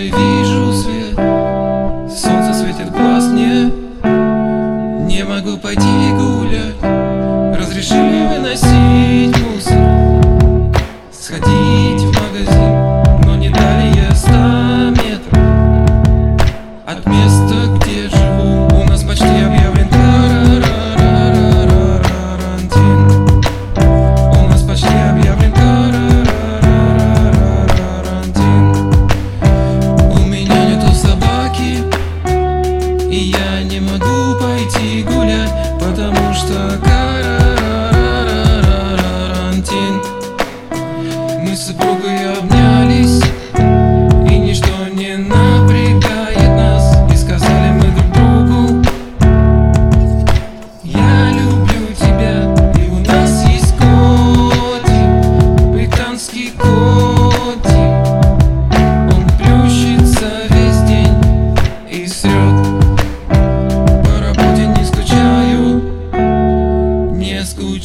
мной вижу свет. Солнце светит глаз мне. Не могу пойти гулять. Разреши выносить мусор. Сходить в магазин Но не дали я ста метров. От места, где живу У нас почти объявлен карантин У нас почти объявлен карантин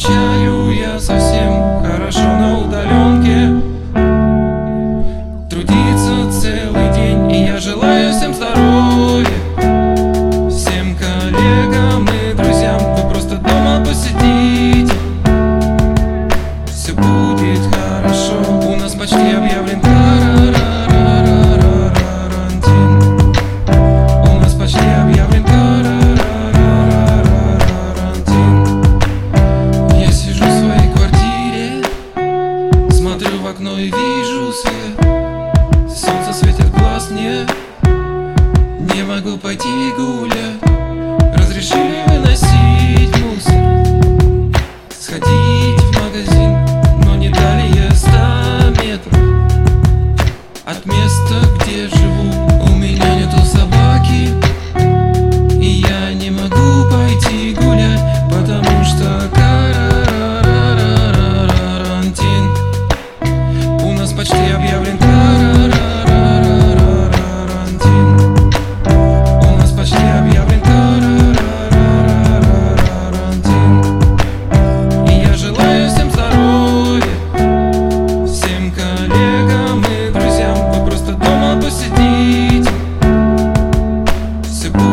скучаю я совсем хорошо, но могу пойти гулять.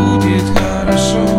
будет хорошо.